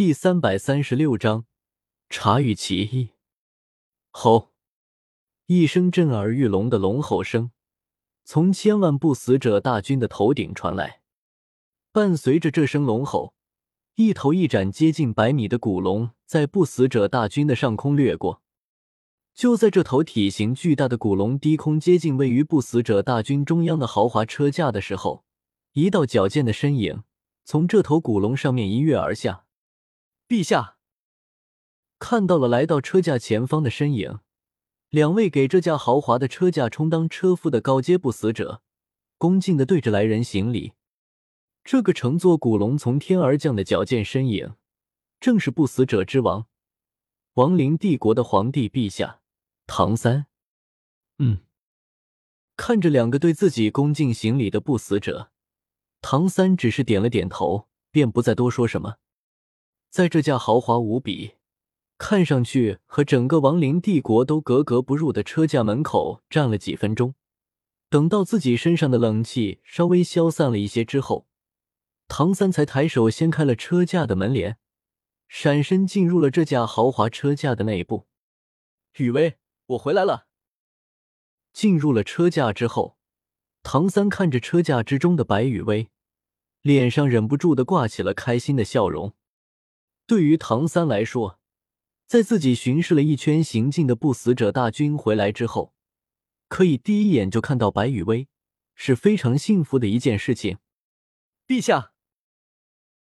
第三百三十六章茶与奇异。吼！一声震耳欲聋的龙吼声从千万不死者大军的头顶传来，伴随着这声龙吼，一头一展接近百米的古龙在不死者大军的上空掠过。就在这头体型巨大的古龙低空接近位于不死者大军中央的豪华车架的时候，一道矫健的身影从这头古龙上面一跃而下。陛下看到了来到车架前方的身影，两位给这架豪华的车架充当车夫的高阶不死者，恭敬的对着来人行礼。这个乘坐古龙从天而降的矫健身影，正是不死者之王，亡灵帝国的皇帝陛下唐三。嗯，看着两个对自己恭敬行礼的不死者，唐三只是点了点头，便不再多说什么。在这架豪华无比、看上去和整个亡灵帝国都格格不入的车架门口站了几分钟，等到自己身上的冷气稍微消散了一些之后，唐三才抬手掀开了车架的门帘，闪身进入了这架豪华车架的内部。雨薇，我回来了。进入了车架之后，唐三看着车架之中的白雨薇，脸上忍不住的挂起了开心的笑容。对于唐三来说，在自己巡视了一圈行进的不死者大军回来之后，可以第一眼就看到白羽薇，是非常幸福的一件事情。陛下，